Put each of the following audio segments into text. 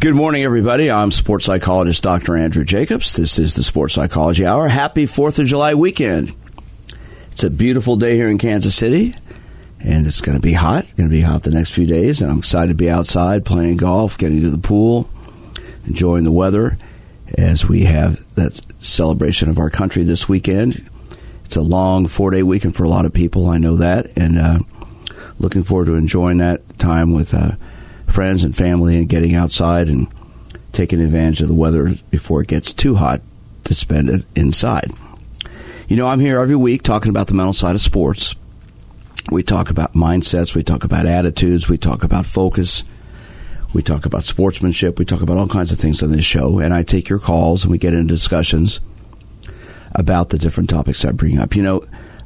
Good morning, everybody. I'm sports psychologist Dr. Andrew Jacobs. This is the Sports Psychology Hour. Happy 4th of July weekend. It's a beautiful day here in Kansas City, and it's going to be hot. It's going to be hot the next few days, and I'm excited to be outside playing golf, getting to the pool, enjoying the weather as we have that celebration of our country this weekend. It's a long four day weekend for a lot of people. I know that, and uh, looking forward to enjoying that time with uh, friends and family and getting outside and taking advantage of the weather before it gets too hot to spend it inside. You know, I'm here every week talking about the mental side of sports. We talk about mindsets, we talk about attitudes, we talk about focus, we talk about sportsmanship, we talk about all kinds of things on this show, and I take your calls and we get into discussions about the different topics I bring up. You know,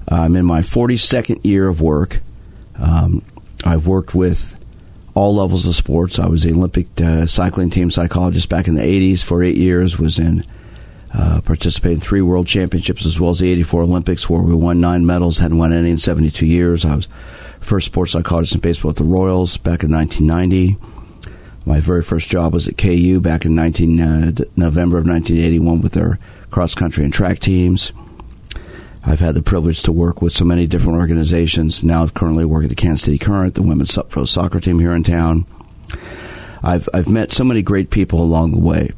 I'm in my 42nd year of work. Um, I've worked with all levels of sports. I was the Olympic uh, cycling team psychologist back in the 80s for eight years, was in uh, in three world championships as well as the 84 Olympics where we won nine medals, hadn't won any in 72 years. I was first sports psychologist in baseball at the Royals back in 1990. My very first job was at KU back in 19, uh, November of 1981 with their cross country and track teams. I've had the privilege to work with so many different organizations. Now, I currently work at the Kansas City Current, the women's pro soccer team here in town. I've I've met so many great people along the way,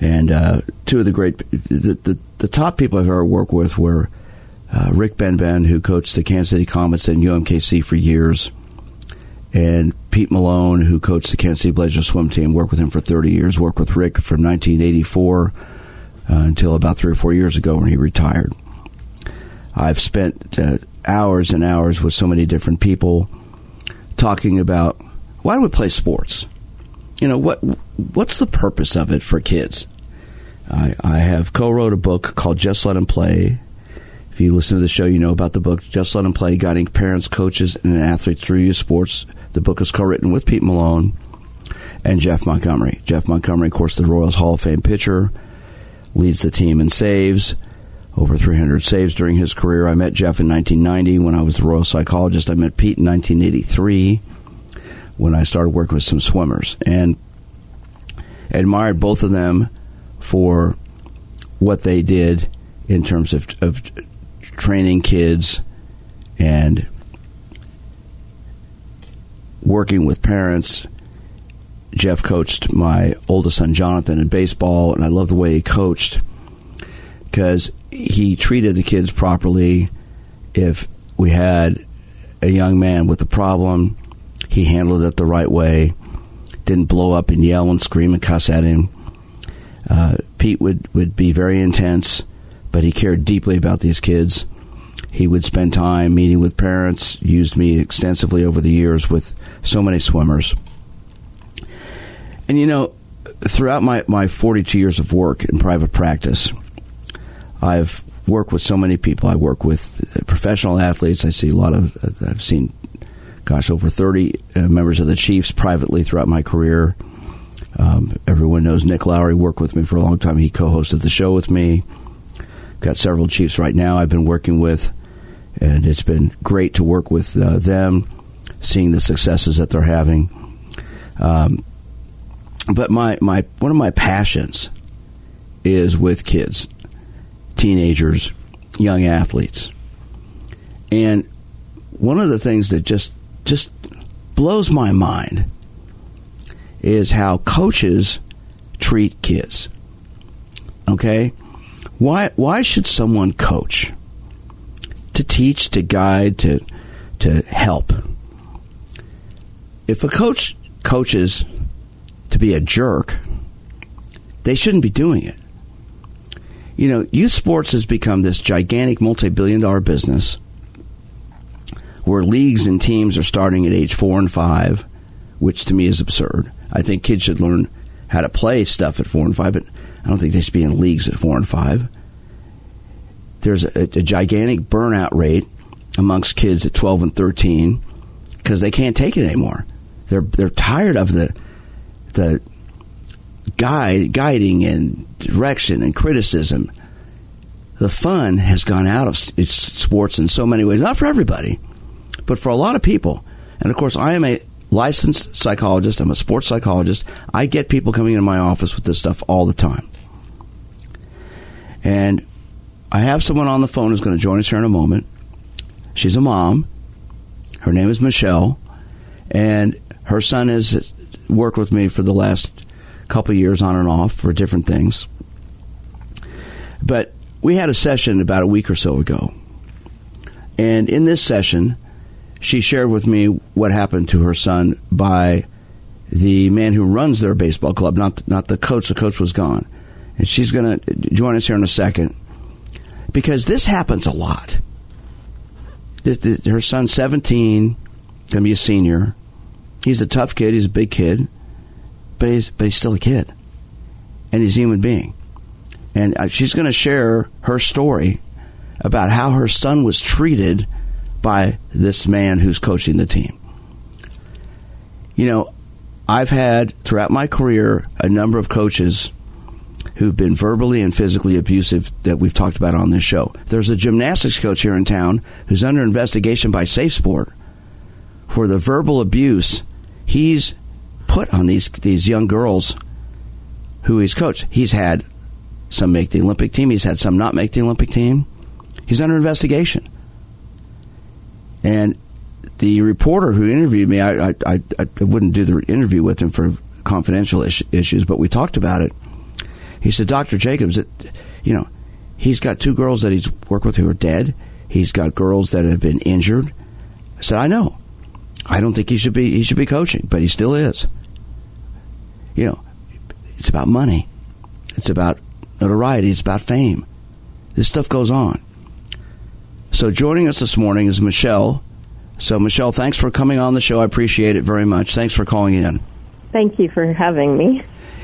and uh, two of the great the, the, the top people I've ever worked with were uh, Rick Benben, who coached the Kansas City Comets and UMKC for years, and Pete Malone, who coached the Kansas City Blazers swim team. Worked with him for 30 years. Worked with Rick from 1984 uh, until about three or four years ago when he retired. I've spent uh, hours and hours with so many different people talking about why do we play sports? You know what? What's the purpose of it for kids? I, I have co-wrote a book called Just Let Them Play. If you listen to the show, you know about the book Just Let Them Play: Guiding Parents, Coaches, and Athletes Through Youth Sports. The book is co-written with Pete Malone and Jeff Montgomery. Jeff Montgomery, of course, the Royals Hall of Fame pitcher leads the team in saves, over 300 saves during his career. I met Jeff in 1990 when I was the Royal Psychologist. I met Pete in 1983 when I started working with some swimmers and admired both of them for what they did in terms of, of training kids and working with parents Jeff coached my oldest son Jonathan in baseball, and I love the way he coached because he treated the kids properly. If we had a young man with a problem, he handled it the right way. Didn't blow up and yell and scream and cuss at him. Uh, Pete would, would be very intense, but he cared deeply about these kids. He would spend time meeting with parents, used me extensively over the years with so many swimmers. And you know, throughout my, my 42 years of work in private practice, I've worked with so many people. I work with professional athletes. I see a lot of, I've seen, gosh, over 30 uh, members of the Chiefs privately throughout my career. Um, everyone knows Nick Lowery worked with me for a long time. He co hosted the show with me. Got several Chiefs right now I've been working with, and it's been great to work with uh, them, seeing the successes that they're having. Um, but my, my one of my passions is with kids, teenagers, young athletes. And one of the things that just just blows my mind is how coaches treat kids. Okay? Why why should someone coach? To teach, to guide, to to help. If a coach coaches to be a jerk, they shouldn't be doing it. You know, youth sports has become this gigantic multi billion dollar business where leagues and teams are starting at age four and five, which to me is absurd. I think kids should learn how to play stuff at four and five, but I don't think they should be in leagues at four and five. There's a, a gigantic burnout rate amongst kids at 12 and 13 because they can't take it anymore. They're they're tired of the the guide, guiding and direction and criticism, the fun has gone out of sports in so many ways. Not for everybody, but for a lot of people. And of course, I am a licensed psychologist. I'm a sports psychologist. I get people coming into my office with this stuff all the time. And I have someone on the phone who's going to join us here in a moment. She's a mom. Her name is Michelle. And her son has worked with me for the last couple years on and off for different things. But we had a session about a week or so ago. And in this session, she shared with me what happened to her son by the man who runs their baseball club, not not the coach. The coach was gone, and she's going to join us here in a second because this happens a lot. Her son's seventeen, going to be a senior. He's a tough kid. He's a big kid, but he's but he's still a kid, and he's a human being. And uh, she's going to share her story about how her son was treated by this man who's coaching the team. You know, I've had throughout my career a number of coaches who've been verbally and physically abusive that we've talked about on this show. There's a gymnastics coach here in town who's under investigation by Safe Sport for the verbal abuse he's put on these these young girls who he's coached. He's had some make the Olympic team, he's had some not make the Olympic team. He's under investigation. And the reporter who interviewed me, I, I, I, wouldn't do the interview with him for confidential is- issues, but we talked about it. He said, Dr. Jacobs, it, you know, he's got two girls that he's worked with who are dead. He's got girls that have been injured. I said, I know. I don't think he should be he should be coaching, but he still is. You know, it's about money. It's about notoriety. It's about fame. This stuff goes on. So joining us this morning is Michelle. So Michelle, thanks for coming on the show. I appreciate it very much. Thanks for calling in. Thank you for having me.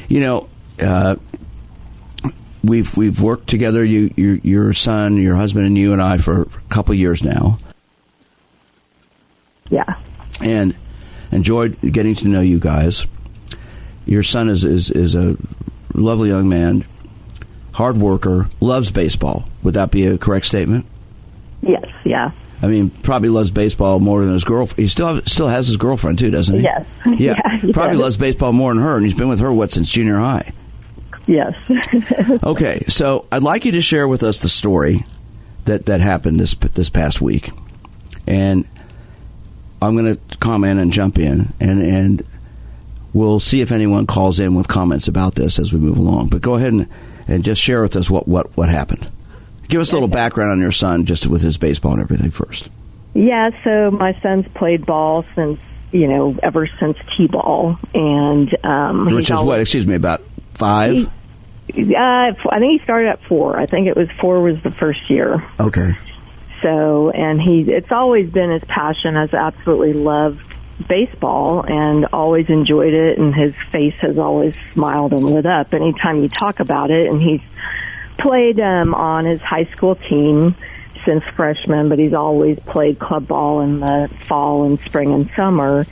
You know, uh, we've we've worked together. You, your, your son, your husband, and you and I for a couple years now, Yeah. And enjoyed getting to know you guys. Your son is is, is a lovely young man, hard worker, loves baseball. Would that be a correct statement? Yes. Yeah. I mean, probably loves baseball more than his girlfriend. He still have, still has his girlfriend too, doesn't he? Yes. Yeah, Yeah, probably loves baseball more than her, and he's been with her what since junior high. Yes. Okay, so I'd like you to share with us the story that that happened this this past week, and I'm going to comment and jump in, and and we'll see if anyone calls in with comments about this as we move along. But go ahead and and just share with us what what what happened. Give us a little background on your son, just with his baseball and everything first. yeah. So my son's played ball since you know ever since t-ball, and um, Which is what? Excuse me, about five. He- Uh, I think he started at four. I think it was four was the first year. Okay. So, and he, it's always been his passion. Has absolutely loved baseball and always enjoyed it. And his face has always smiled and lit up anytime you talk about it. And he's played um, on his high school team since freshman, but he's always played club ball in the fall and spring and summer.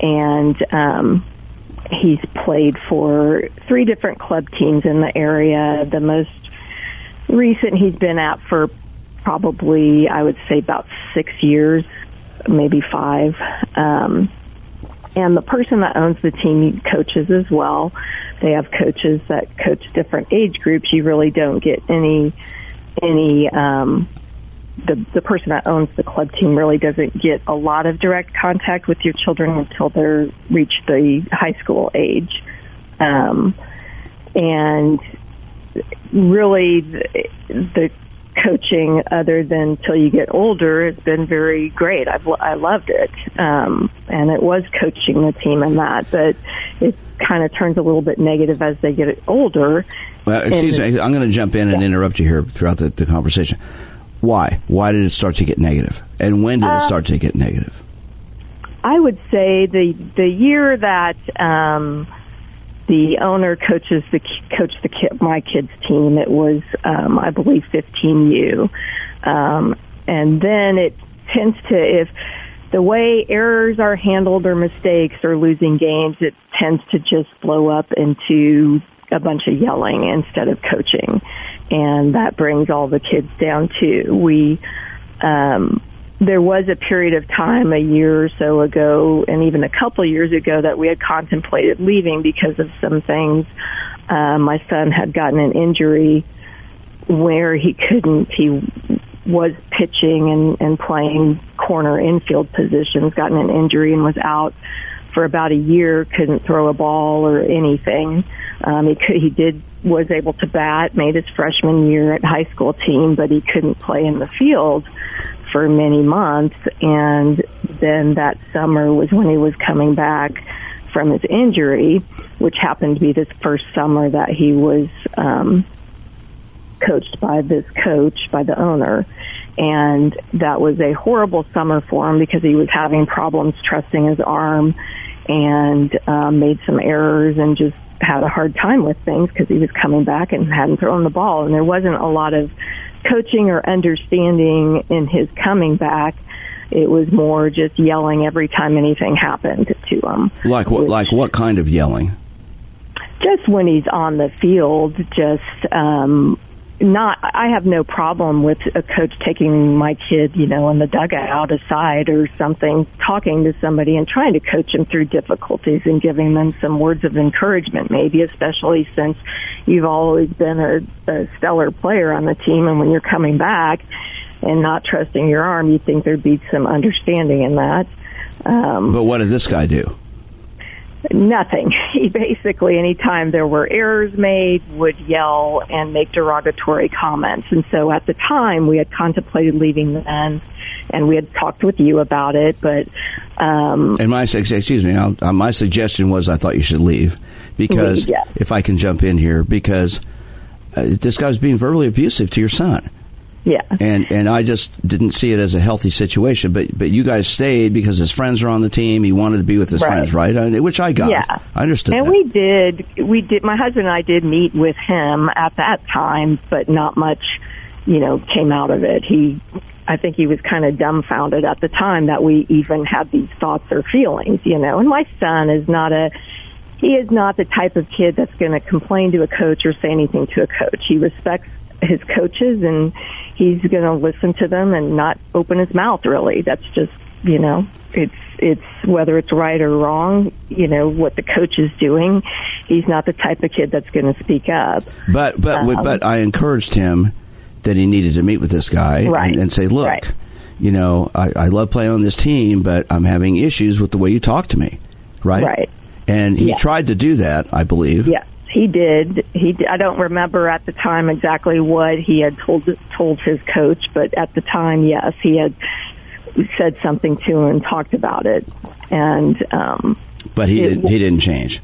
And um, he's played for three different club teams in the area. The most recent he's been at for probably, I would say, about six years, maybe five. Um, and the person that owns the team coaches as well. They have coaches that coach different age groups. You really don't get any any um, the the person that owns the club team really doesn't get a lot of direct contact with your children until they're reach the high school age, um, and really the, the coaching other than till you get older has been very great. I've I loved it, um, and it was coaching the team in that, but it kind of turns a little bit negative as they get older. Well, excuse And- me. I'm going to jump in and interrupt you here throughout the, the conversation. Why? Why did it start to get negative? And when did Uh, it start to get negative? I would say the the year that um, the owner coaches the coached the kid, my kids team, it was um, I believe 15U, um, and then it tends to if the way errors are handled or mistakes or losing games, it tends to just blow up into a bunch of yelling instead of coaching, and that brings all the kids down too. We um, there was a period of time a year or so ago, and even a couple years ago, that we had contemplated leaving because of some things. Uh, my son had gotten an injury where he couldn't. He was pitching and, and playing corner infield positions, gotten an injury and was out for about a year. Couldn't throw a ball or anything. Um, he could, he did was able to bat, made his freshman year at high school team, but he couldn't play in the field for many months. And then that summer was when he was coming back from his injury, which happened to be this first summer that he was um, coached by this coach, by the owner. And that was a horrible summer for him because he was having problems trusting his arm and um, made some errors and just had a hard time with things because he was coming back and hadn't thrown the ball. And there wasn't a lot of coaching or understanding in his coming back. It was more just yelling every time anything happened to him. Like what? Like what kind of yelling? Just when he's on the field, just um, not I have no problem with a coach taking my kid, you know, in the dugout aside or something, talking to somebody and trying to coach them through difficulties and giving them some words of encouragement, maybe especially since you've always been a, a stellar player on the team and when you're coming back and not trusting your arm, you think there'd be some understanding in that. Um, but what did this guy do? Nothing. He basically, anytime there were errors made, would yell and make derogatory comments. And so at the time, we had contemplated leaving then, and we had talked with you about it. But um, and my excuse me, I'll, uh, my suggestion was I thought you should leave because yeah. if I can jump in here because uh, this guy's being verbally abusive to your son. Yeah. And and I just didn't see it as a healthy situation. But but you guys stayed because his friends were on the team. He wanted to be with his right. friends, right? Which I got. Yeah. I understood. And that. we did. We did. My husband and I did meet with him at that time, but not much, you know, came out of it. He. I think he was kind of dumbfounded at the time that we even had these thoughts or feelings, you know. And my son is not a he is not the type of kid that's going to complain to a coach or say anything to a coach. He respects his coaches and he's going to listen to them and not open his mouth really. That's just you know it's it's whether it's right or wrong you know what the coach is doing he's not the type of kid that's going to speak up. But but um, but I encouraged him that he needed to meet with this guy right. and, and, say look right. you know I, I love playing on this team but I'm having issues with the way you talk to me. Right? Right. And he yeah. tried to do that I believe. Yeah he did. He. I don't remember at the time exactly what he had told told his coach, but at the time, yes, he had said something to him and talked about it. And um, but he it, did, he didn't change.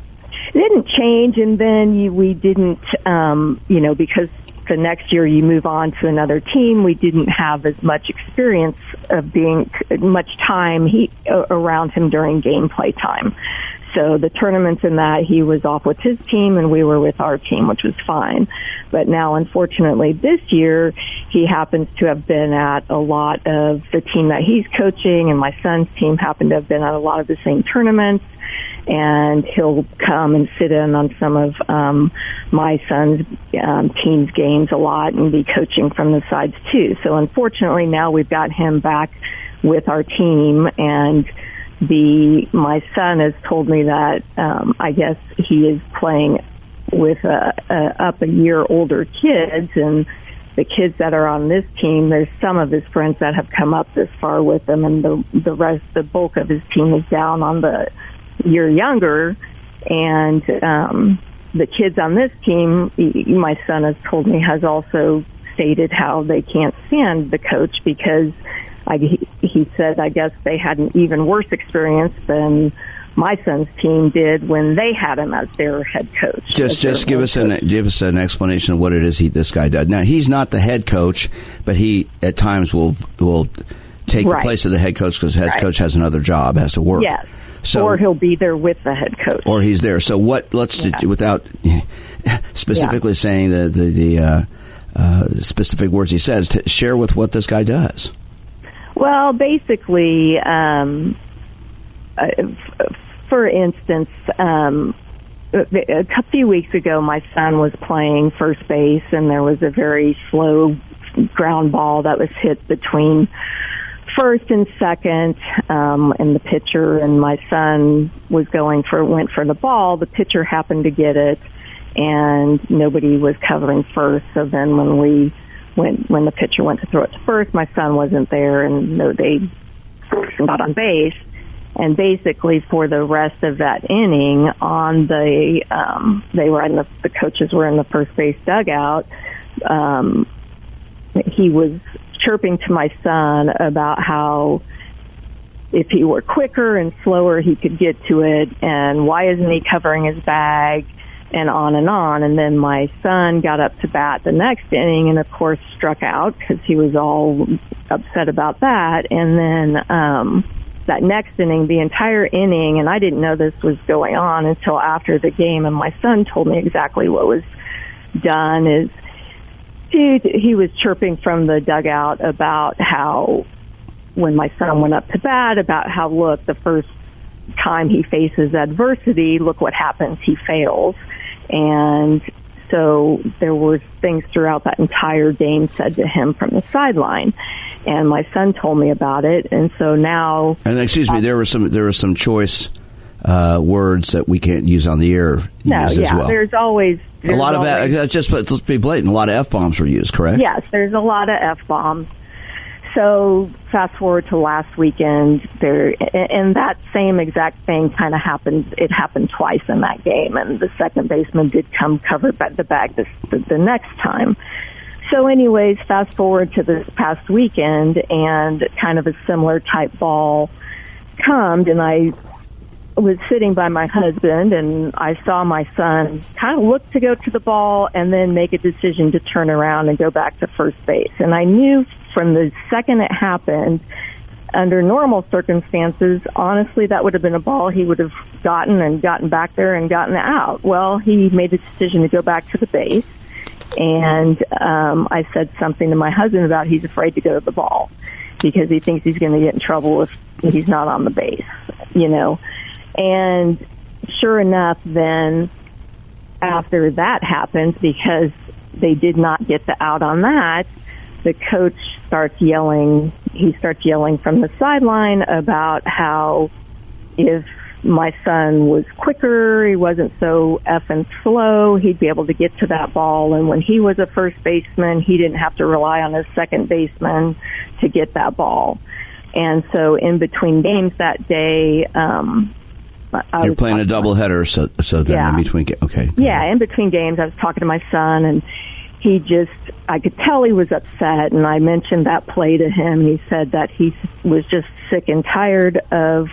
It didn't change, and then you, we didn't. Um, you know, because the next year you move on to another team, we didn't have as much experience of being much time he, around him during gameplay time. So the tournaments in that he was off with his team and we were with our team, which was fine. But now, unfortunately, this year he happens to have been at a lot of the team that he's coaching, and my son's team happened to have been at a lot of the same tournaments. And he'll come and sit in on some of um, my son's um, team's games a lot and be coaching from the sides too. So unfortunately, now we've got him back with our team and the my son has told me that um, I guess he is playing with a, a, up a year older kids and the kids that are on this team there's some of his friends that have come up this far with him and the the rest the bulk of his team is down on the year younger. And um the kids on this team my son has told me has also stated how they can't stand the coach because I, he, he said, I guess they had an even worse experience than my son's team did when they had him as their head coach. Just, just give us coach. an give us an explanation of what it is he this guy does. Now he's not the head coach, but he at times will will take right. the place of the head coach because the head right. coach has another job, has to work. Yes. So, or he'll be there with the head coach. Or he's there. So what? Let's yeah. do, without specifically yeah. saying the the, the uh, uh, specific words he says. To share with what this guy does. Well, basically, um, uh, for instance, um, a few weeks ago, my son was playing first base, and there was a very slow ground ball that was hit between first and second, um, and the pitcher and my son was going for went for the ball. The pitcher happened to get it, and nobody was covering first. So then when we went when the pitcher went to throw it to first, my son wasn't there, and they got on base. And basically, for the rest of that inning, on the um, they were in the the coaches were in the first base dugout. Um, he was chirping to my son about how if he were quicker and slower, he could get to it, and why isn't he covering his bag, and on and on. And then my son got up to bat the next inning, and of course struck out because he was all upset about that. And then um, that next inning, the entire inning, and I didn't know this was going on until after the game, and my son told me exactly what was done. Is he, he was chirping from the dugout about how when my son went up to bat about how look the first time he faces adversity look what happens he fails and so there were things throughout that entire game said to him from the sideline and my son told me about it and so now and excuse me there were some there were some choice uh, words that we can't use on the air no yeah well. there's always a lot of always, uh, just let's be blatant. A lot of f bombs were used, correct? Yes, there's a lot of f bombs. So fast forward to last weekend, there and that same exact thing kind of happened. It happened twice in that game, and the second baseman did come cover the bag this, the, the next time. So, anyways, fast forward to this past weekend, and kind of a similar type ball come, and I was sitting by my husband and I saw my son kind of look to go to the ball and then make a decision to turn around and go back to first base. And I knew from the second it happened, under normal circumstances, honestly, that would have been a ball he would have gotten and gotten back there and gotten out. Well, he made the decision to go back to the base. And um, I said something to my husband about he's afraid to go to the ball because he thinks he's going to get in trouble if he's not on the base, you know. And sure enough, then after that happened, because they did not get the out on that, the coach starts yelling. He starts yelling from the sideline about how if my son was quicker, he wasn't so effing slow, he'd be able to get to that ball. And when he was a first baseman, he didn't have to rely on his second baseman to get that ball. And so in between games that day, um, I You're playing a doubleheader, so so then yeah. in between, okay. Yeah, in between games, I was talking to my son, and he just, I could tell he was upset, and I mentioned that play to him, he said that he was just sick and tired of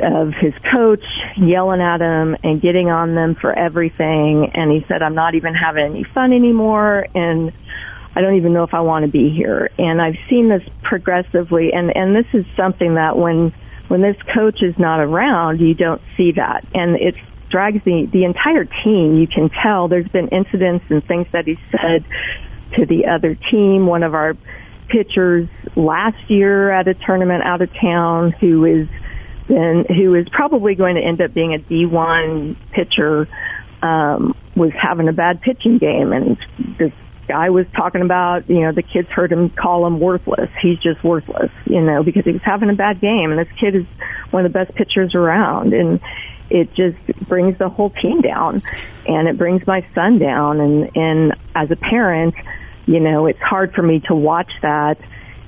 of his coach yelling at him and getting on them for everything, and he said, "I'm not even having any fun anymore," and I don't even know if I want to be here. And I've seen this progressively, and and this is something that when when this coach is not around, you don't see that. And it drags the, the entire team. You can tell there's been incidents and things that he said to the other team. One of our pitchers last year at a tournament out of town who is then who is probably going to end up being a D1 pitcher um, was having a bad pitching game and this guy was talking about, you know, the kids heard him call him worthless. He's just worthless, you know, because he was having a bad game. And this kid is one of the best pitchers around. And it just brings the whole team down. And it brings my son down. And, and as a parent, you know, it's hard for me to watch that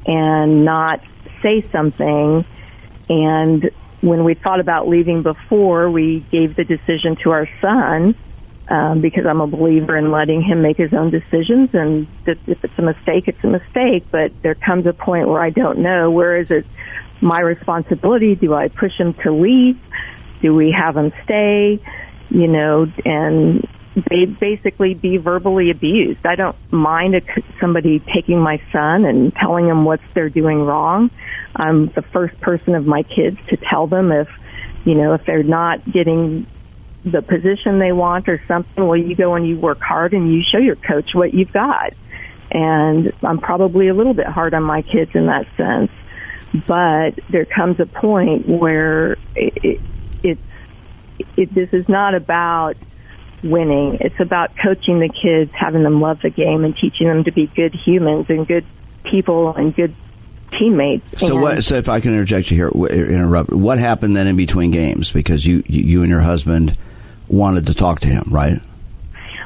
and not say something. And when we thought about leaving before, we gave the decision to our son um, because I'm a believer in letting him make his own decisions. And if it's a mistake, it's a mistake. But there comes a point where I don't know where is it my responsibility? Do I push him to leave? Do we have them stay? You know, and they basically be verbally abused. I don't mind somebody taking my son and telling him what they're doing wrong. I'm the first person of my kids to tell them if, you know, if they're not getting the position they want or something, well, you go and you work hard and you show your coach what you've got. And I'm probably a little bit hard on my kids in that sense. But there comes a point where it, it's, it, this is not about winning. It's about coaching the kids, having them love the game and teaching them to be good humans and good people and good teammates. So, and what, so if I can interject you here, interrupt. What happened then in between games? Because you, you, you and your husband wanted to talk to him, right?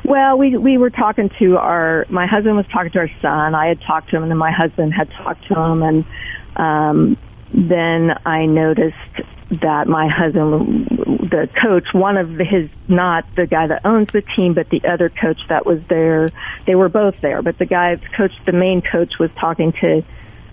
Well, we we were talking to our my husband was talking to our son. I had talked to him, and then my husband had talked to him, and um, then I noticed that my husband, the coach, one of his not the guy that owns the team, but the other coach that was there, they were both there. But the guy, coach, the main coach, was talking to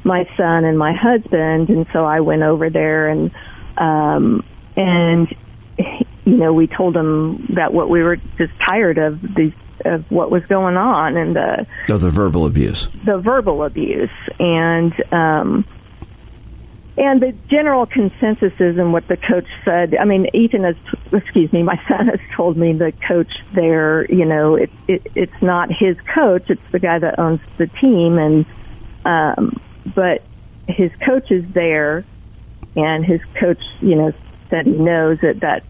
my son and my husband, and so I went over there and um, and you know, we told him that what we were just tired of these of what was going on and the Of the verbal abuse. the verbal abuse and um and the general consensus is and what the coach said. I mean, Ethan has, excuse me, my son has told me the coach there, you know, it, it it's not his coach, it's the guy that owns the team, and um, but his coach is there, and his coach, you know, said he knows that that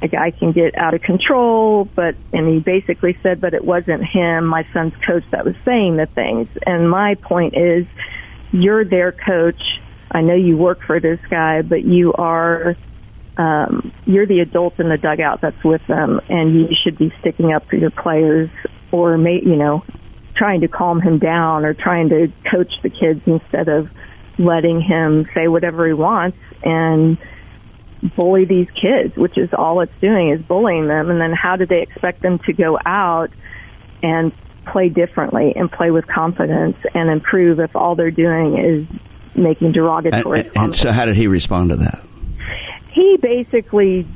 a guy can get out of control, but and he basically said, but it wasn't him, my son's coach, that was saying the things. And my point is, you're their coach. I know you work for this guy, but you are um, you're the adult in the dugout that's with them, and you should be sticking up for your players, or may, you know, trying to calm him down, or trying to coach the kids instead of letting him say whatever he wants and bully these kids, which is all it's doing is bullying them. And then how do they expect them to go out and play differently and play with confidence and improve if all they're doing is making And, derogatory and comments? so, how did he respond to that? he basically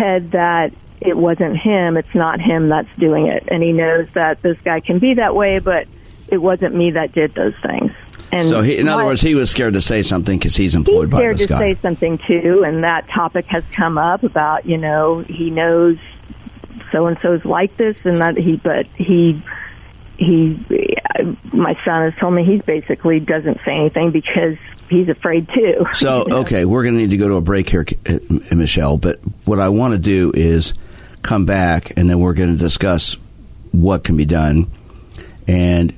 said that it wasn't him, it's not him that's doing it. And he knows that this guy can be that way, but it wasn't me that did those things. And So, he, in other words, he was scared to say something because he's he's employed by scared this to say something too, and that topic has come up about you know he knows so and so's like this, and that he but he he my son has told me he basically doesn't say anything because he's afraid too. So, okay, we're going to need to go to a break here, uh, Michelle. But what I want to do is come back, and then we're going to discuss what can be done and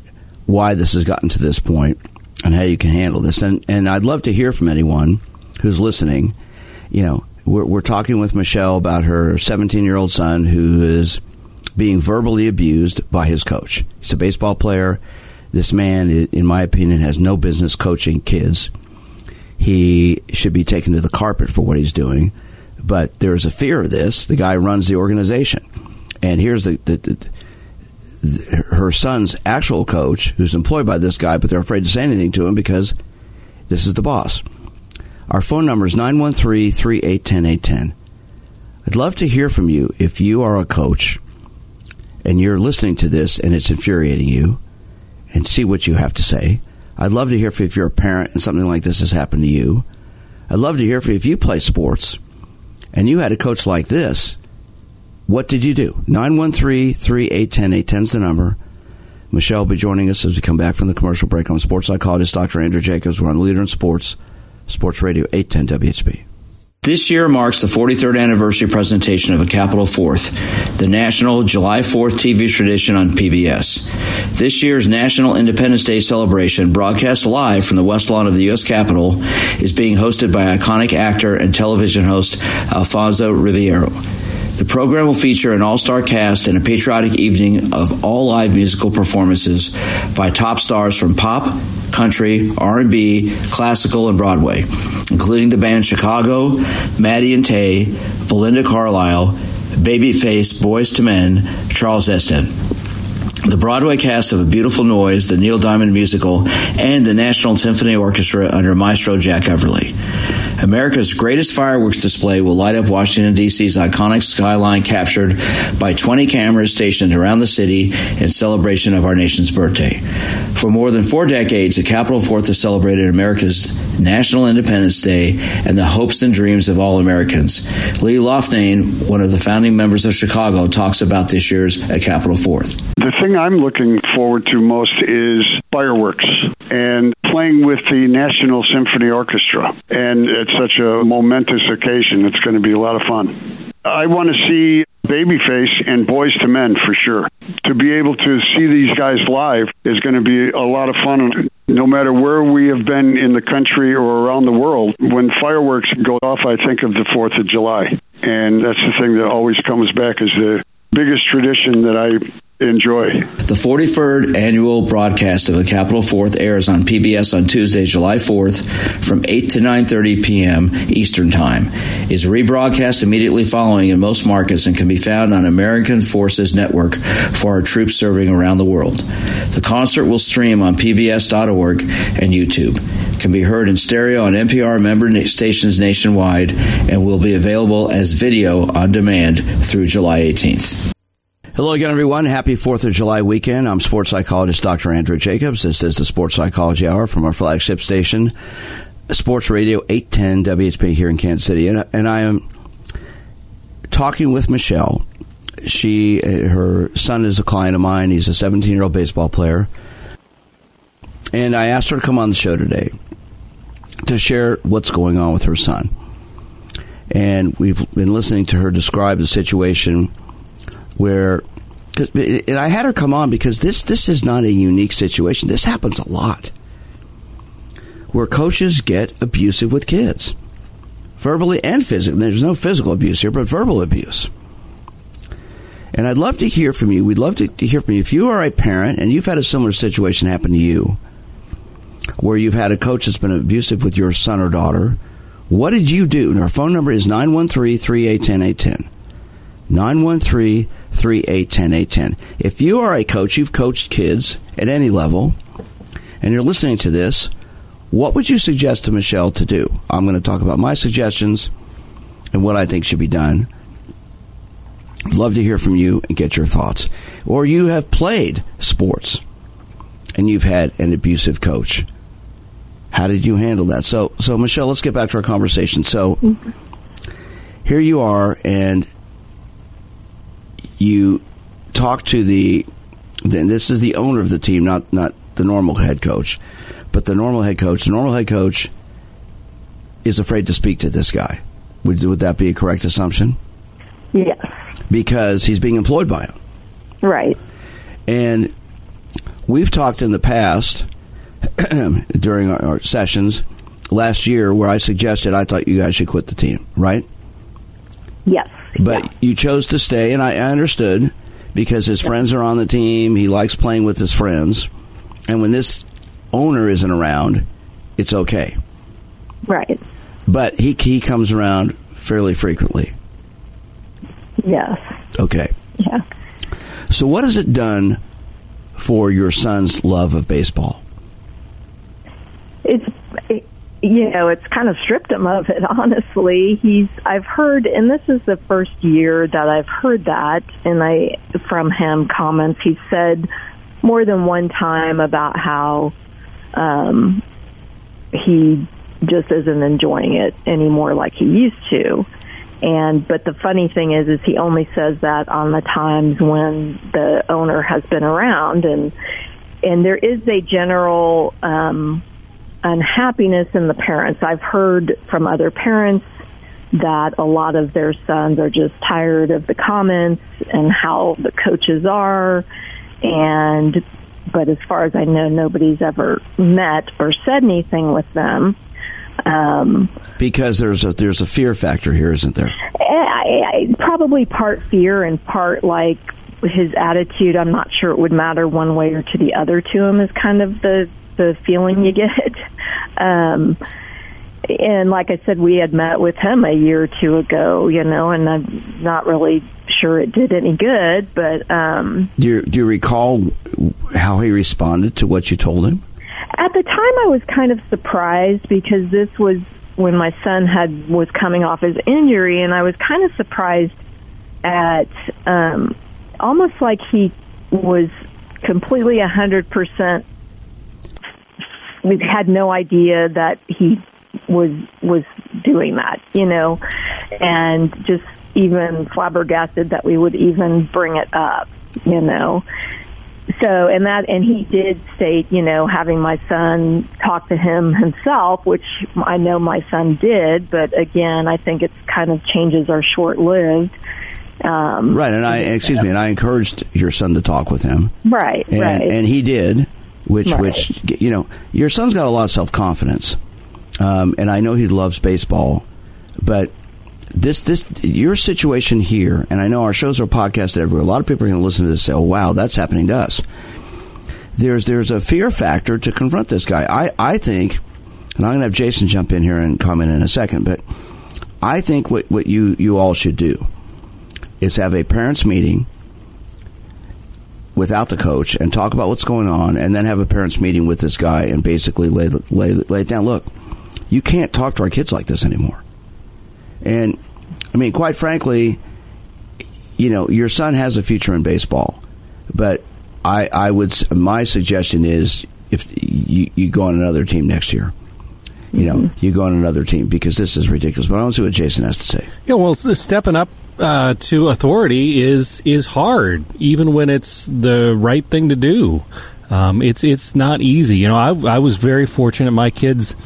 why this has gotten to this point, and how you can handle this. And and I'd love to hear from anyone who's listening. You know, we're, we're talking with Michelle about her 17 year old son who is being verbally abused by his coach. He's a baseball player. This man, in my opinion, has no business coaching kids he should be taken to the carpet for what he's doing. But there's a fear of this. The guy runs the organization, and here's the, the, the, her son's actual coach, who's employed by this guy, but they're afraid to say anything to him because this is the boss. Our phone number is 913-3810810. I'd love to hear from you if you are a coach and you're listening to this and it's infuriating you and see what you have to say. I'd love to hear if, you're a parent and something like this has happened to you. I'd love to hear if, you play sports and you had a coach like this. What did you do? 913 381 810 is the number. Michelle will be joining us as we come back from the commercial break. I'm sports psychologist Dr. Andrew Jacobs. We're on Leader in Sports, Sports Radio 810 WHB. This year marks the 43rd anniversary presentation of A Capitol Fourth, the national July 4th TV tradition on PBS. This year's National Independence Day celebration, broadcast live from the West Lawn of the U.S. Capitol, is being hosted by iconic actor and television host Alfonso Ribeiro. The program will feature an all-star cast and a patriotic evening of all live musical performances by top stars from pop, country, R&B, classical, and Broadway, including the band Chicago, Maddie and Tay, Belinda Carlisle, Babyface, Boyz II Men, Charles Esten. The Broadway cast of A Beautiful Noise, the Neil Diamond musical, and the National Symphony Orchestra under Maestro Jack Everly. America's greatest fireworks display will light up Washington, D.C.'s iconic skyline captured by 20 cameras stationed around the city in celebration of our nation's birthday. For more than four decades, the Capitol Fourth has celebrated America's National Independence Day and the hopes and dreams of all Americans. Lee Loughnane, one of the founding members of Chicago, talks about this year's A Capitol Fourth. The thing I'm looking forward to most is fireworks and playing with the National Symphony Orchestra. And it's such a momentous occasion. It's going to be a lot of fun. I want to see Babyface and Boyz II Men for sure. To be able to see these guys live is going to be a lot of fun. No matter where we have been in the country or around the world, when fireworks go off, I think of the 4th of July. And that's the thing that always comes back as the biggest tradition that I enjoy. The 43rd annual broadcast of the Capitol Fourth airs on PBS on Tuesday, July 4th from 8 to 9:30 p.m. Eastern Time. Is rebroadcast immediately following in most markets and can be found on American Forces Network for our troops serving around the world. The concert will stream on pbs.org and YouTube. Can be heard in stereo on NPR member stations nationwide and will be available as video on demand through July 18th. Hello again, everyone. Happy 4th of July weekend. I'm sports psychologist Dr. Andrew Jacobs. This is the Sports Psychology Hour from our flagship station, Sports Radio 810 WHB here in Kansas City. And, and I am talking with Michelle. She, uh, her son is a client of mine. He's a 17 year old baseball player. And I asked her to come on the show today to share what's going on with her son. And we've been listening to her describe the situation where and I had her come on because this this is not a unique situation. This happens a lot. Where coaches get abusive with kids. Verbally and physically. There's no physical abuse here, but verbal abuse. And I'd love to hear from you. We'd love to hear from you. If you are a parent and you've had a similar situation happen to you, where you've had a coach that's been abusive with your son or daughter, what did you do? And our phone number is 913 381 810. 913 381 810. If you are a coach, you've coached kids at any level, and you're listening to this, what would you suggest to Michelle to do? I'm going to talk about my suggestions and what I think should be done. I'd love to hear from you and get your thoughts. Or you have played sports and you've had an abusive coach. How did you handle that? So, so Michelle, let's get back to our conversation. So, mm-hmm. here you are, and you talk to the then this is the owner of the team, not not the normal head coach, but the normal head coach. The normal head coach is afraid to speak to this guy. Would would that be a correct assumption? Yes. Because he's being employed by him. Right. And we've talked in the past during our, our sessions last year where I suggested I thought you guys should quit the team, right? Yes. But yeah. you chose to stay, and I, I understood because his yeah. friends are on the team. He likes playing with his friends, and when this owner isn't around, it's okay. Right. But he he comes around fairly frequently. Yes. Okay. Yeah. So, what has it done for your son's love of baseball? It's you know, it's kind of stripped him of it, honestly. He's, I've heard, and this is the first year that I've heard that, and I, from him comments, he said more than one time about how, um, he just isn't enjoying it anymore like he used to. And, but the funny thing is, is he only says that on the times when the owner has been around and, and there is a general, um, unhappiness in the parents. I've heard from other parents that a lot of their sons are just tired of the comments and how the coaches are. And but as far as I know nobody's ever met or said anything with them. Um, because there's a there's a fear factor here isn't there? I, I, probably part fear and part like his attitude. I'm not sure it would matter one way or to the other to him is kind of the the feeling you get. Um, and like I said, we had met with him a year or two ago, you know, and I'm not really sure it did any good. But um, do you, do you recall how he responded to what you told him? At the time, I was kind of surprised because this was when my son had was coming off his injury, and I was kind of surprised at um, almost like he was completely a hundred percent we had no idea that he was was doing that, you know, and just even flabbergasted that we would even bring it up, you know. So, and that, and he did state, you know, having my son talk to him himself, which I know my son did, but again, I think it's kind of changes are short lived. Um, right, and I, excuse me, and I encouraged your son to talk with him. Right, and, right. And he did which Right. which you know your son's got a lot of self confidence, um, and I know he loves baseball, but this this your situation here, and I know our shows are podcasted everywhere. A lot of people are going to listen to this and say, "Oh wow, that's happening to us." There's there's a fear factor to confront this guy. I I think, and I'm going to have Jason jump in here and comment in a second, but I think what what you you all should do is have a parents meeting without the coach and talk about what's going on, and then have a parents meeting with this guy and basically lay lay lay it down. Look, you can't talk to our kids like this anymore. And I mean, quite frankly, you know, your son has a future in baseball, but I I would my suggestion is if you, you go on another team next year. You know, you go on another team because this is ridiculous. But I want to see what Jason has to say. Yeah, well, stepping up uh, to authority is is hard, even when it's the right thing to do. Um, it's it's not easy. You know, I I was very fortunate. My kids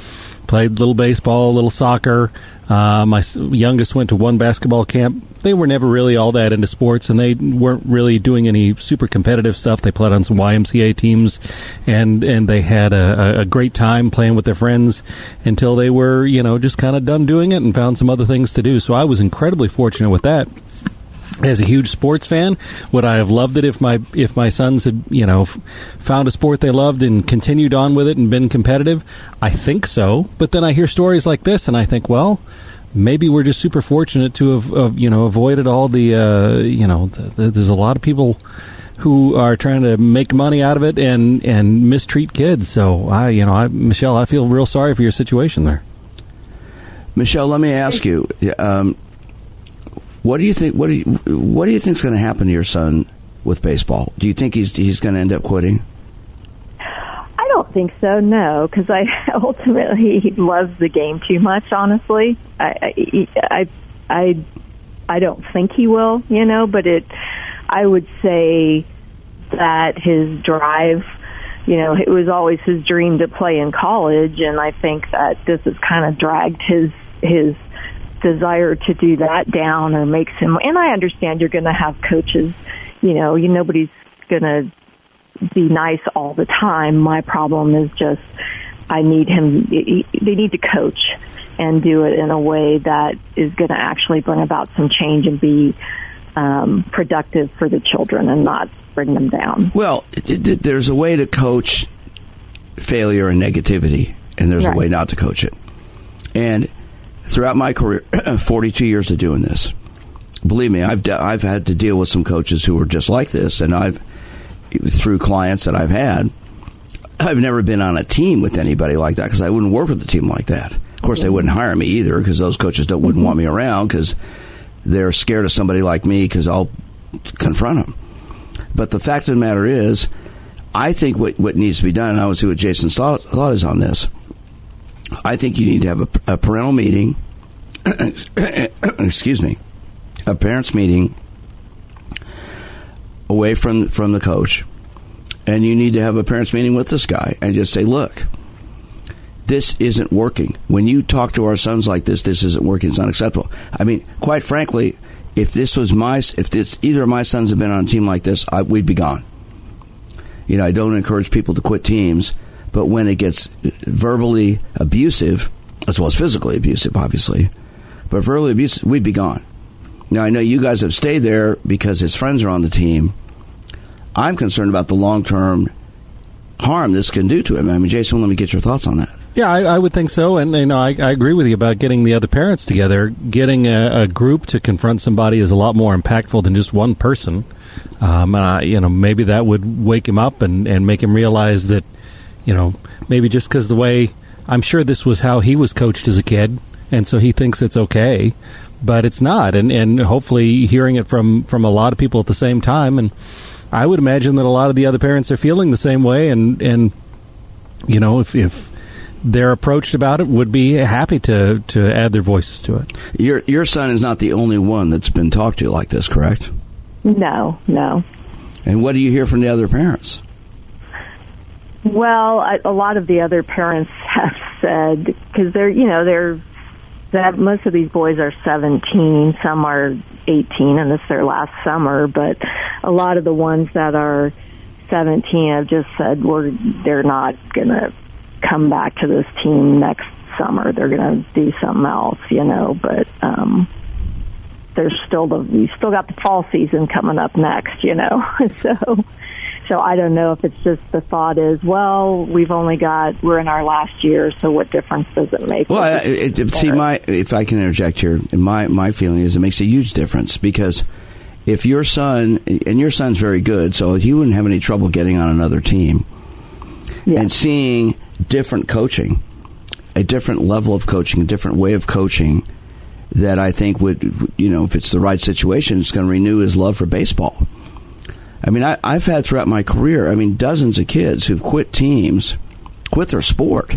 played little baseball, little soccer. Uh, my youngest went to one basketball camp. They were never really all that into sports, and they weren't really doing any super competitive stuff. They played on some YMCA teams, and and they had a, a- great time playing with their friends until they were, you know, just kind of done doing it and found some other things to do. So I was incredibly fortunate with that as a huge sports fan, would I have loved it if my if my sons had you know f- found a sport they loved and continued on with it and been competitive? I think so. But then I hear stories like this, and I think, well, maybe we're just super fortunate to have, have you know avoided all the uh, you know the, the, there's a lot of people who are trying to make money out of it and and mistreat kids. So I you know I, Michelle, I feel real sorry for your situation there. Michelle, let me ask you: um, What do you think? What do you What do you think is going to happen to your son with baseball? Do you think he's he's going to end up quitting? I don't think so. No, because I ultimately he loves the game too much. Honestly, I, I, I, I, don't think he will. You know, but it. I would say that his drive. You know, it was always his dream to play in college, and I think that this has kind of dragged his his desire to do that down or makes him and I understand you're going to have coaches you know you nobody's going to be nice all the time. My problem is just I need him. They need to coach and do it in a way that is going to actually bring about some change and be um, productive for the children and not bring them down. Well, there's a way to coach failure and negativity, and there's Right. a way not to coach it. And throughout my career, 42 years of doing this, believe me, I've de- I've had to deal with some coaches who were just like this, and I've through clients that I've had. I've never been on a team with anybody like that because I wouldn't work with a team like that. Of course, they wouldn't hire me either because those coaches don't wouldn't want mm-hmm. me around because they're scared of somebody like me because I'll confront them. But the fact of the matter is, I think what, what needs to be done, and I want to see what Jason's thought, thought is on this. I think you need to have a, a parental meeting, excuse me, a parents' meeting away from, from the coach, and you need to have a parents' meeting with this guy and just say, look, this isn't working. When you talk to our sons like this, this isn't working. It's unacceptable. I mean, quite frankly, if this was my, if this either of my sons had been on a team like this, I, we'd be gone. You know, I don't encourage people to quit teams, but when it gets verbally abusive, as well as physically abusive, obviously, but verbally abusive, we'd be gone. Now, I know you guys have stayed there because his friends are on the team. I'm concerned about the long term harm this can do to him. I mean, Jason, let me get your thoughts on that. Yeah, I, I would think so, and you know, I, I agree with you about getting the other parents together. Getting a, a group to confront somebody is a lot more impactful than just one person. Um, you know, maybe that would wake him up and, and make him realize that, you know, maybe just because the way I'm sure this was how he was coached as a kid, and so he thinks it's okay, but it's not. And and hopefully hearing it from from a lot of people at the same time, and I would imagine that a lot of the other parents are feeling the same way, and and you know, if if they're approached about it, would be happy to to add their voices to it. Your your son is not the only one that's been talked to like this, correct? No, no. And what do you hear from the other parents? Well, I, a lot of the other parents have said because they're, you know, they're that most of these boys are 17, some are 18, and this is their last summer. But a lot of the ones that are 17 have just said we're they're not to come back to this team next summer. They're to do something else, you know. But um, there's still the we still got the fall season coming up next, you know. so so I don't know if it's just the thought is, well, we've only got we're in our last year, so what difference does it make? Well, I, it, it, see, my if I can interject here, my my feeling is it makes a huge difference because if your son and your son's very good, so he wouldn't have any trouble getting on another team Yeah. and seeing different coaching, a different level of coaching, a different way of coaching that I think would, you know, if it's the right situation, it's going to renew his love for baseball. I mean, I, I've had throughout my career, I mean, dozens of kids who've quit teams, quit their sport,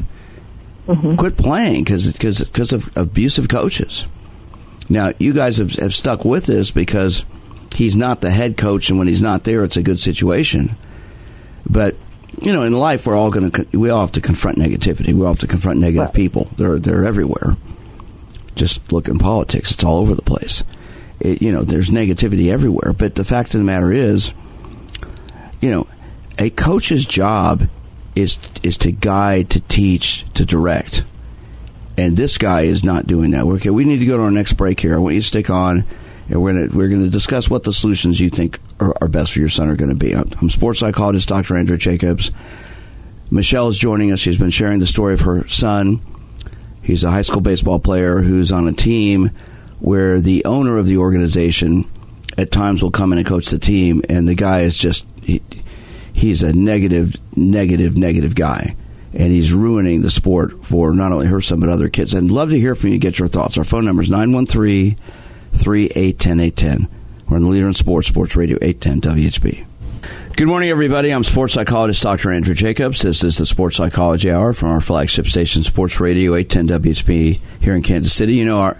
mm-hmm. quit playing because because of abusive coaches. Now, you guys have, have stuck with this because he's not the head coach, and when he's not there, it's a good situation. But you know, in life, we're all going to we all have to confront negativity. We all have to confront negative Right. people. They're they're everywhere. Just look in politics; it's all over the place. It, you know, there's negativity everywhere. But the fact of the matter is, you know, a coach's job is is to guide, to teach, to direct. And this guy is not doing that. Okay, we need to go to our next break here. I want you to stick on, and we're gonna we're gonna discuss what the solutions you think are, are best for your son are going to be. I'm, I'm sports psychologist Dr. Andrew Jacobs. Michelle is joining us. She's been sharing the story of her son. He's a high school baseball player who's on a team where the owner of the organization at times will come in and coach the team, and the guy is just he, he's a negative, negative, negative guy, and he's ruining the sport for not only her son but other kids. I'd love to hear from you. Get your thoughts. Our phone number is 913 3810 810. We're on the leader in sports, Sports Radio 810 WHB. Good morning, everybody. I'm sports psychologist Dr. Andrew Jacobs. This is the Sports Psychology Hour from our flagship station, Sports Radio 810 WHB here in Kansas City. You know, our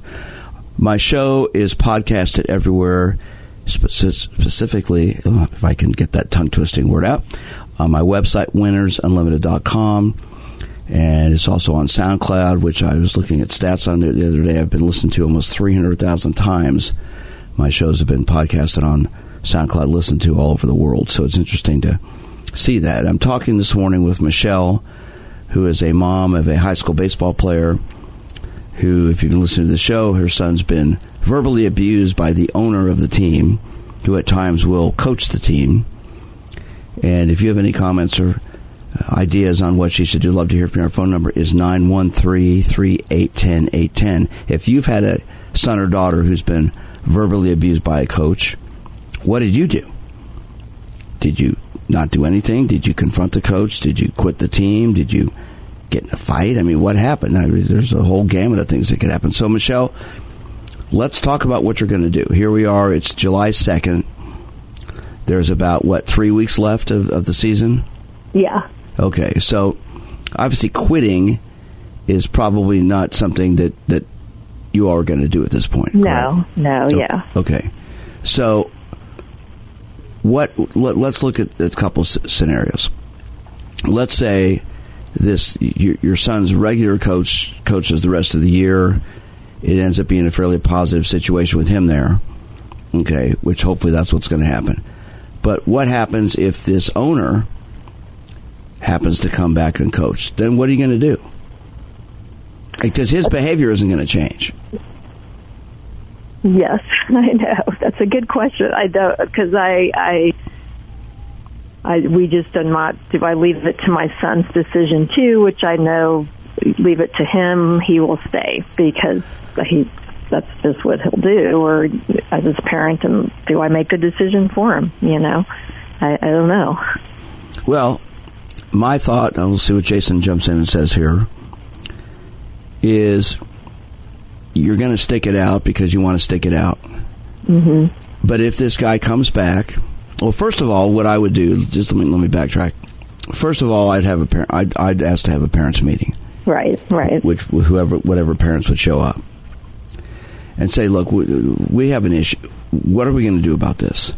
my show is podcasted everywhere, specifically, uh, if I can get that tongue twisting word out, on my website, winnersunlimited.com. And it's also on SoundCloud, which I was looking at stats on there the other day. I've been listened to almost 300,000 times. My shows have been podcasted on SoundCloud, listened to all over the world. So it's interesting to see that. I'm talking this morning with Michelle, who is a mom of a high school baseball player who, if you've been listening to the show, her son's been verbally abused by the owner of the team, who at times will coach the team. And if you have any comments or uh, ideas on what she should do, love to hear from you. Our phone number is 913-3810-810. If you've had a son or daughter who's been verbally abused by a coach, what did you do? Did you not do anything? Did you confront the coach? Did you quit the team? Did you get in a fight? I mean, what happened? I mean, there's a whole gamut of things that could happen. So, Michelle, let's talk about what you're going to do. Here we are. It's July 2nd. There's about, what, three weeks left of, of the season? yeah. Okay, so obviously quitting is probably not something that, that you are going to do at this point. No, correct? no, So- yeah. Okay. So, what? Let, let's look at a couple scenarios. Let's say this your, your son's regular coach coaches the rest of the year. It ends up being a fairly positive situation with him there. Okay, which hopefully that's what's going to happen. But what happens if this owner happens to come back and coach? Then what are you going to do? Because his behavior isn't going to change. Yes, I know. That's a good question. I don't because I, I, I, we just do not. Do I leave it to my son's decision too? Which I know, leave it to him. He will stay because he. That's just what he'll do. Or as his parent, and do I make a decision for him? You know, I, I don't know. Well, my thought, and we'll see what Jason jumps in and says here, is you're going to stick it out because you want to stick it out. Mm-hmm. But if this guy comes back, well, first of all, what I would do, just let me let me backtrack. First of all, I'd have a parent. I'd, I'd ask to have a parents' meeting Right, right. which whoever whatever parents would show up and say look we, we have an issue what are we going to do about this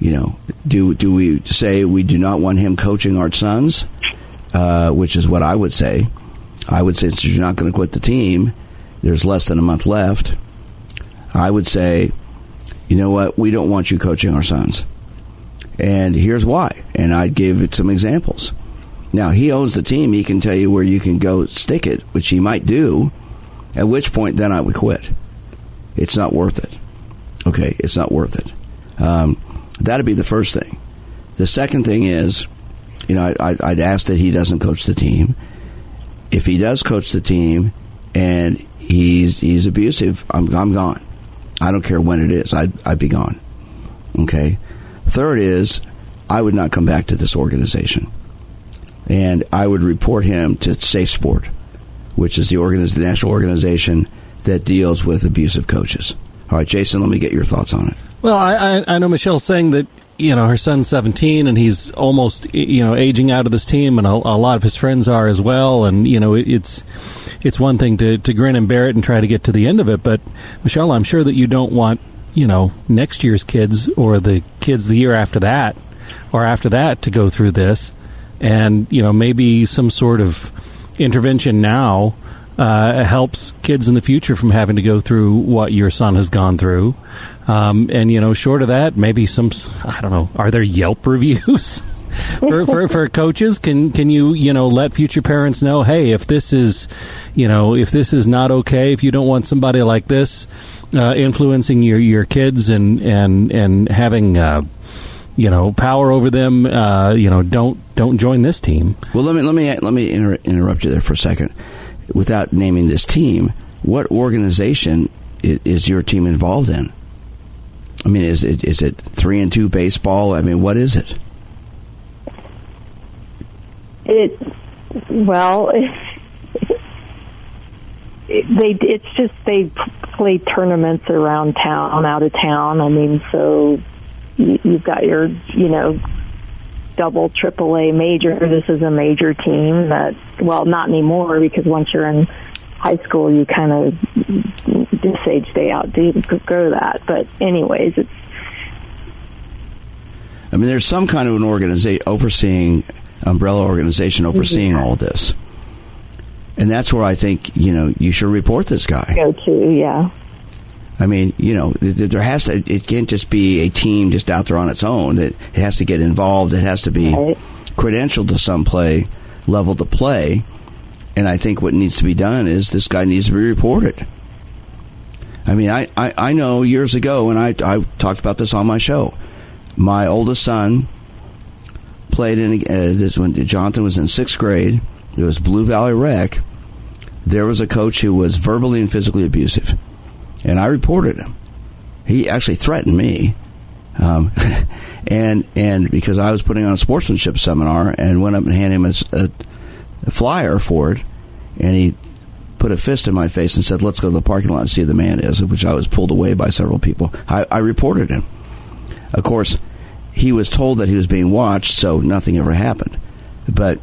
you know do do we say we do not want him coaching our sons uh, which is what I would say I would say since you're not going to quit the team there's less than a month left I would say you know what we don't want you coaching our sons and here's why. And I gave it some examples. Now he owns the team; he can tell you where you can go stick it, which he might do. At which point, then I would quit. It's not worth it. Okay, it's not worth it. Um, that'd be the first thing. The second thing is, you know, I, I'd ask that he doesn't coach the team. If he does coach the team and he's he's abusive, I'm I'm gone. I don't care when it is. I'd I'd be gone. Okay. Third is, I would not come back to this organization, and I would report him to Safe Sport, which is the, organiz- the national organization that deals with abusive coaches. All right, Jason, let me get your thoughts on it. Well, I, I, know Michelle's saying that you know her son's 17 and he's almost you know aging out of this team, and a, a lot of his friends are as well. And you know it, it's it's one thing to to grin and bear it and try to get to the end of it, but Michelle, I'm sure that you don't want you know next year's kids or the kids the year after that or after that to go through this, and you know maybe some sort of intervention now uh, helps kids in the future from having to go through what your son has gone through. Um, and you know, short of that, maybe some I don't know. Are there Yelp reviews? for, for, for coaches, can can you you know let future parents know, hey, if this is, you know, if this is not okay, if you don't want somebody like this uh, influencing your your kids and and and having uh, you know power over them, uh, you know, don't don't join this team. Well, let me let me let me inter- interrupt you there for a second. Without naming this team, what organization is, your team involved in? I mean, is it is it three and two baseball? I mean, what is it? It well, it, they it's just they play tournaments around town, out of town. I mean, so you, you've got your you know double triple A major. This is a major team that well, not anymore because once you're in high school, you kind of this age stay out go that. But anyways, it's. I mean, there's some kind of an organization overseeing umbrella organization overseeing all this, and that's where I think you know you should report this guy. Go to yeah. I mean, you know, there has to. It can't just be a team just out there on its own. That it has to get involved. It has to be Right. credentialed to some play level to play. And I think what needs to be done is this guy needs to be reported. I mean, I, I, I know years ago, and I, I talked about this on my show. My oldest son played in uh, this when Jonathan was in sixth grade. It was Blue Valley Rec. There was a coach who was verbally and physically abusive, and I reported him. He actually threatened me, um, and and because I was putting on a sportsmanship seminar and went up and handed him a flyer for it, and he put a fist in my face and said, "Let's go to the parking lot and see who the man is," which I was pulled away by several people. I, I reported him. Of course, he was told that he was being watched, so nothing ever happened. But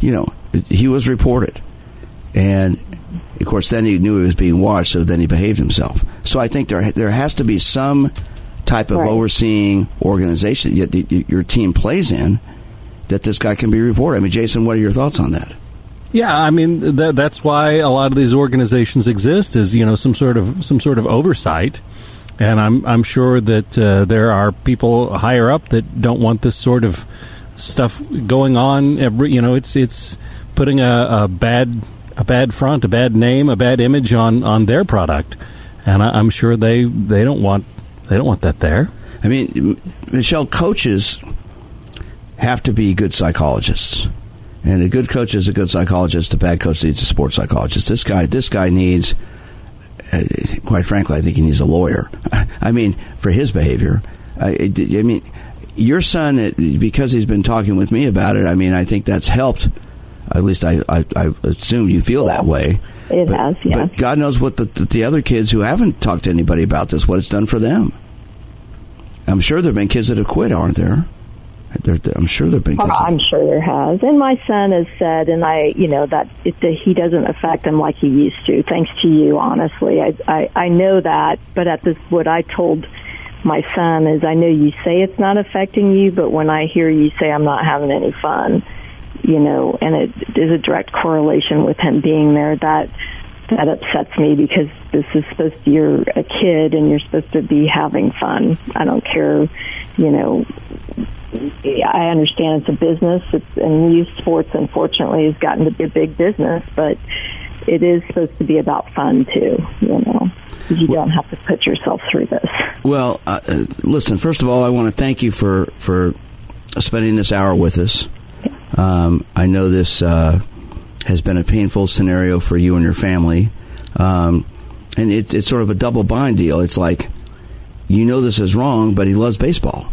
you know, he was reported, and of course, then he knew he was being watched, so then he behaved himself. So I think there there has to be some type of Right. overseeing organization that y- y- your team plays in that this guy can be reported. I mean, Jason, what are your thoughts on that? Yeah, I mean that, that's why a lot of these organizations exist is you know some sort of some sort of oversight, and I'm I'm sure that uh, there are people higher up that don't want this sort of stuff going on. Every you know it's it's putting a, a bad a bad front, a bad name, a bad image on on their product, and I, I'm sure they they don't want they don't want that there. I mean, Michelle, coaches have to be good psychologists. And a good coach is a good psychologist. A bad coach needs a sports psychologist. This guy, this guy needs, uh, quite frankly, I think he needs a lawyer. I mean, for his behavior. I, I mean, your son, uh, because he's been talking with me about it. I mean, I think that's helped. At least I, I, I assume you feel that way. It but, has, yes. But God knows what the, the, the other kids who haven't talked to anybody about this, what it's done for them. I'm sure there have been kids that have quit, aren't there? There- I'm sure there have been kids. I'm sure there has. And my son has said, and I, you know, that, it, that he doesn't affect him like he used to. Thanks to you, honestly. I, I, I know that, but at this, what I told my son is, I know you say it's not affecting you, but when I hear you say I'm not having any fun, you know, and it is a direct correlation with him being there, that that upsets me because this is supposed to, you're a kid and you're supposed to be having fun. I don't care, you know, I understand it's a business, it's, and youth sports, unfortunately, has gotten to be a big business, but it is supposed to be about fun too. You know, you well, don't have to put yourself through this. Well, uh, uh, listen. First of all, I want to thank you for for spending this hour with us. Um, I know this uh, has been a painful scenario for you and your family, um, and it, it's sort of a double bind deal. It's like you know this is wrong, but he loves baseball,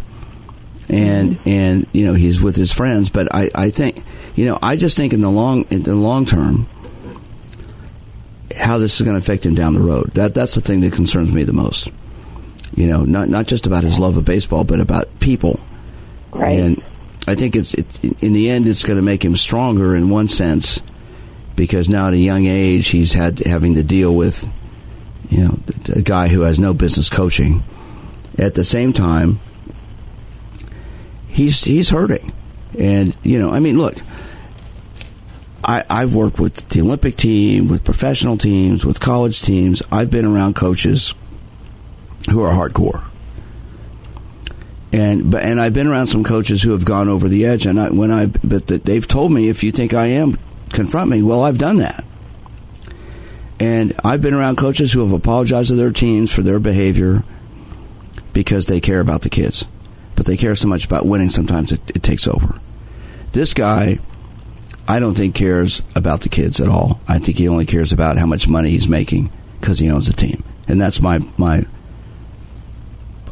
and mm-hmm. and you know he's with his friends. But I, I think you know I just think in the long in the long term how this is going to affect him down the road. That that's the thing that concerns me the most. You know, not not just about his love of baseball, but about people. Right. And I think it's it, in the end, it's going to make him stronger in one sense, because now at a young age he's had having to deal with, you know, a guy who has no business coaching. At the same time, he's he's hurting, and you know, I mean, look I, I've worked with the Olympic team, with professional teams, with college teams. I've been around coaches who are hardcore. And but and I've been around some coaches who have gone over the edge, and I, when I but they've told me if you think I am, confront me. Well, I've done that, and I've been around coaches who have apologized to their teams for their behavior because they care about the kids, but they care so much about winning. Sometimes it, it takes over. This guy I don't think cares about the kids at all. I think he only cares about how much money he's making because he owns the team, and that's my my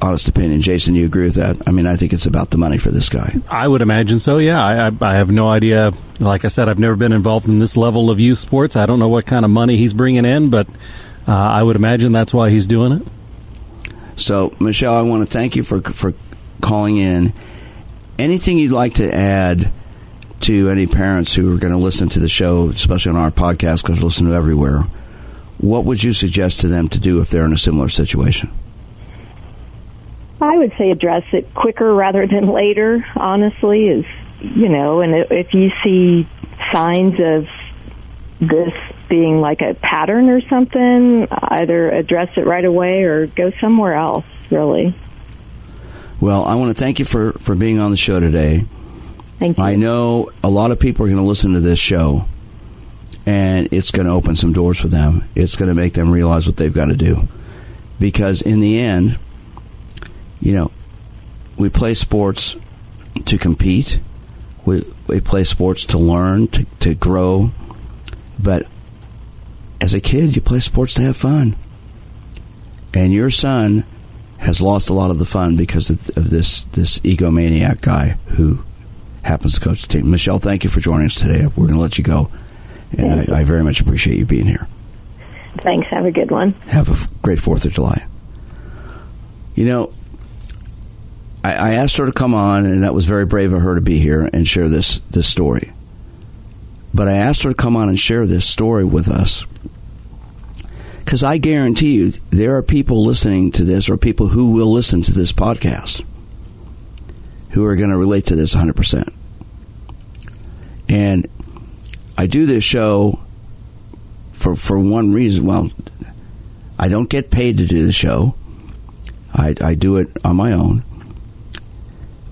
honest opinion. Jason, you agree with that? I mean, I think it's about the money for this guy. I would imagine so. Yeah, I, I, I have no idea. Like I said, I've never been involved in this level of youth sports. I don't know what kind of money he's bringing in, but uh, I would imagine that's why he's doing it. So, Michelle, I want to thank you for for calling in. Anything you'd like to add? to any parents who are going to listen to the show, especially on our podcast, because listen to everywhere, what would you suggest to them to do if they're in a similar situation? I would say address it quicker rather than later. Honestly, is you know, and if you see signs of this being like a pattern or something, either address it right away or go somewhere else. Really. Well, I want to thank you for for being on the show today. Thank you. I know a lot of people are going to listen to this show, and it's going to open some doors for them. It's going to make them realize what they've got to do. Because in the end, you know, we play sports to compete, we, we play sports to learn, to, to grow. But as a kid, you play sports to have fun. And your son has lost a lot of the fun because of, of this, this egomaniac guy who happens to coach the team. Michelle, thank you for joining us today. We're going to let you go, and I, I, very much appreciate you being here. Thanks. Have a good one. Have a great Fourth of July. You know, I, I asked her to come on, and that was very brave of her to be here and share this this story. But I asked her to come on and share this story with us because I guarantee you there are people listening to this or people who will listen to this podcast who are going to relate to this 100%. And I do this show for for one reason. Well, I don't get paid to do the show. I, I do it on my own.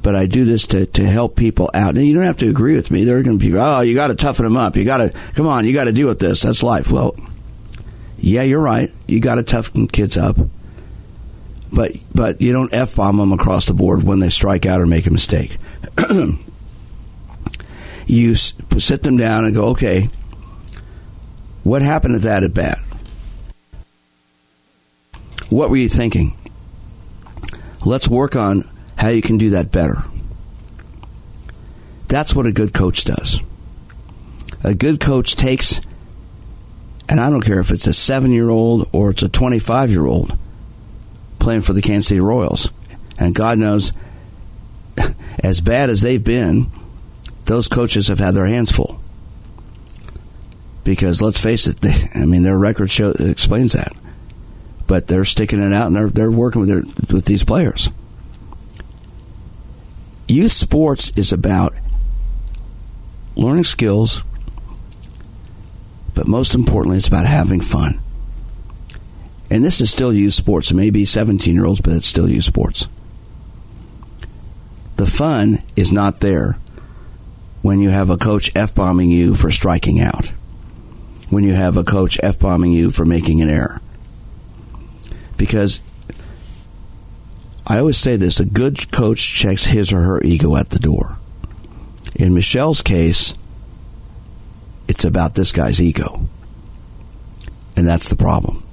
But I do this to, to help people out. And you don't have to agree with me. There are going to be people, oh, you got to toughen them up. You got to, come on, you got to deal with this. That's life. Well, yeah, you're right. You got to toughen kids up but but you don't f bomb them across the board when they strike out or make a mistake. you sit them down and go, okay, what happened at that at bat? What were you thinking? Let's work on how you can do that better. That's what a good coach does. A good coach takes, and I don't care if it's a seven year old or it's a 25 year old, playing for the Kansas City Royals. And God knows, as bad as they've been, those coaches have had their hands full. Because let's face it, they, I mean, their record show explains that. But they're sticking it out and they're, they're working with, their, with these players. Youth sports is about learning skills, but most importantly, it's about having fun. And this is still youth sports. It may be 17 year olds, but it's still youth sports. The fun is not there when you have a coach f bombing you for striking out, when you have a coach f bombing you for making an error. Because I always say this a good coach checks his or her ego at the door. In Michelle's case, it's about this guy's ego. And that's the problem.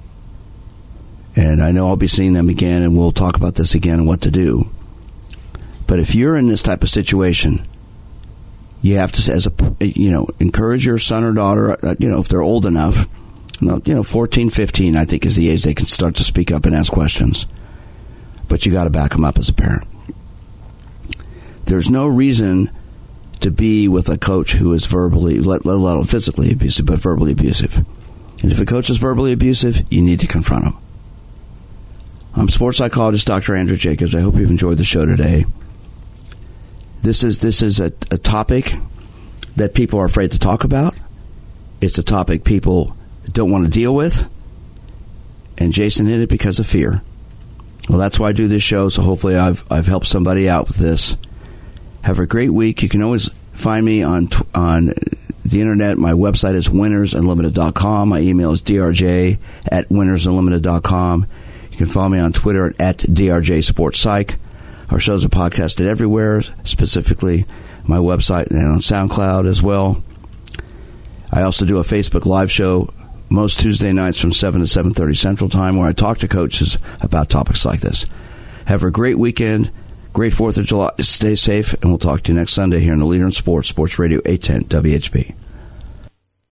And I know I'll be seeing them again, and we'll talk about this again and what to do. But if you're in this type of situation, you have to, as a, you know, encourage your son or daughter, uh, you know, if they're old enough, you know, 14, 15, I think is the age they can start to speak up and ask questions. But you got to back them up as a parent. There's no reason to be with a coach who is verbally, let, let alone physically abusive, but verbally abusive. And if a coach is verbally abusive, you need to confront him. I'm sports psychologist Dr. Andrew Jacobs. I hope you've enjoyed the show today. This is this is a, a topic that people are afraid to talk about. It's a topic people don't want to deal with. And Jason hit it because of fear. Well, that's why I do this show. So hopefully, I've I've helped somebody out with this. Have a great week. You can always find me on on the internet. My website is winnersunlimited.com. My email is drj at winnersunlimited.com. You can follow me on Twitter at drj sports psych. Our shows are podcasted everywhere, specifically my website and on SoundCloud as well. I also do a Facebook live show most Tuesday nights from 7 to 7:30 Central Time where I talk to coaches about topics like this. Have a great weekend. Great 4th of July. Stay safe, and we'll talk to you next Sunday here on the Leader in Sports, Sports Radio 810 WHB.